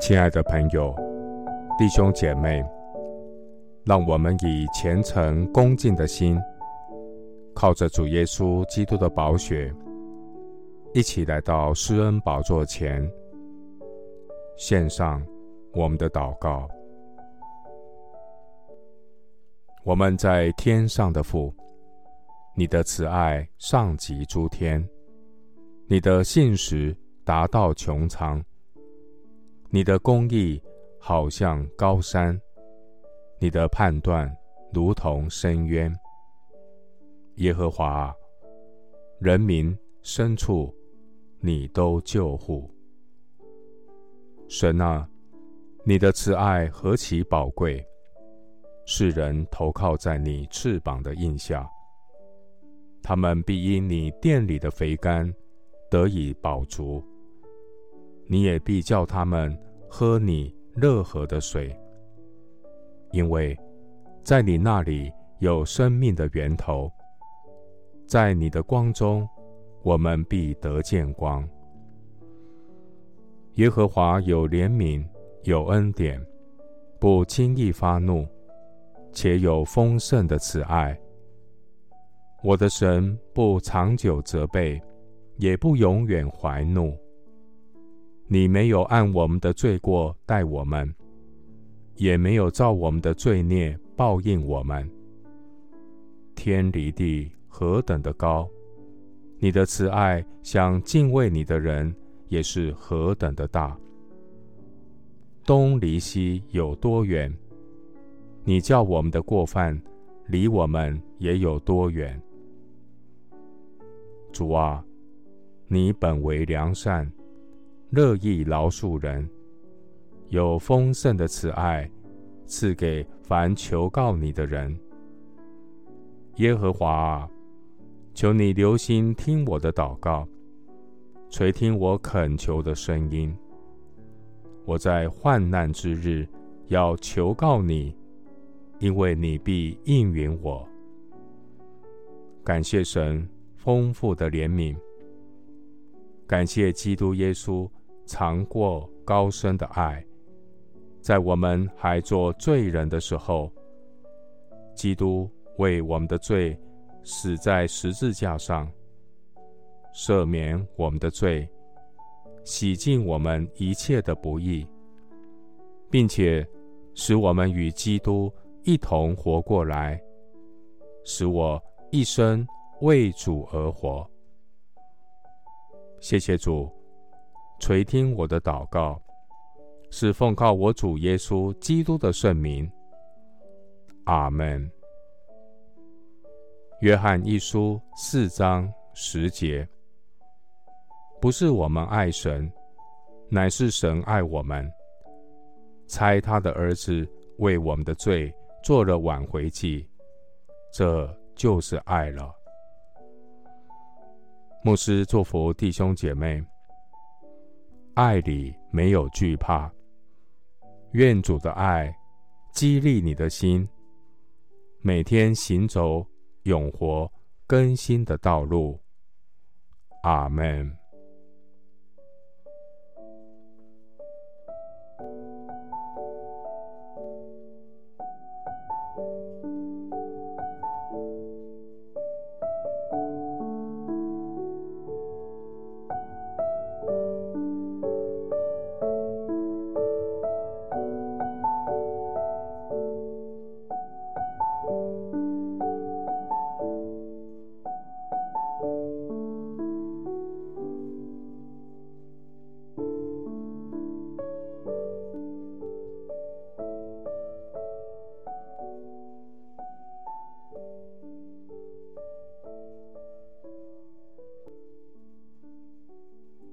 亲爱的朋友、弟兄姐妹，让我们以虔诚恭敬的心，靠着主耶稣基督的宝血，一起来到施恩宝座前，献上我们的祷告。我们在天上的父，你的慈爱上及诸天，你的信实达到穹苍。你的公义好像高山，你的判断如同深渊。耶和华，人民深处，你都救护。神啊，你的慈爱何其宝贵！世人投靠在你翅膀的荫下，他们必因你殿里的肥甘得以饱足。你也必叫他们喝你乐河的水，因为在你那里有生命的源头，在你的光中，我们必得见光。耶和华有怜悯，有恩典，不轻易发怒，且有丰盛的慈爱。我的神不长久责备，也不永远怀怒。你没有按我们的罪过待我们，也没有照我们的罪孽报应我们。天离地何等的高，你的慈爱向敬畏你的人也是何等的大。东离西有多远，你叫我们的过犯离我们也有多远。主啊，你本为良善。乐意饶恕人，有丰盛的慈爱，赐给凡求告你的人。耶和华啊，求你留心听我的祷告，垂听我恳求的声音。我在患难之日要求告你，因为你必应允我。感谢神丰富的怜悯，感谢基督耶稣。尝过高深的爱，在我们还做罪人的时候，基督为我们的罪死在十字架上，赦免我们的罪，洗净我们一切的不义，并且使我们与基督一同活过来，使我一生为主而活。谢谢主。垂听我的祷告，是奉靠我主耶稣基督的圣名。阿门。约翰一书四章十节：不是我们爱神，乃是神爱我们，差他的儿子为我们的罪做了挽回祭，这就是爱了。牧师祝福弟兄姐妹。爱里没有惧怕，愿主的爱激励你的心，每天行走永活更新的道路。阿门。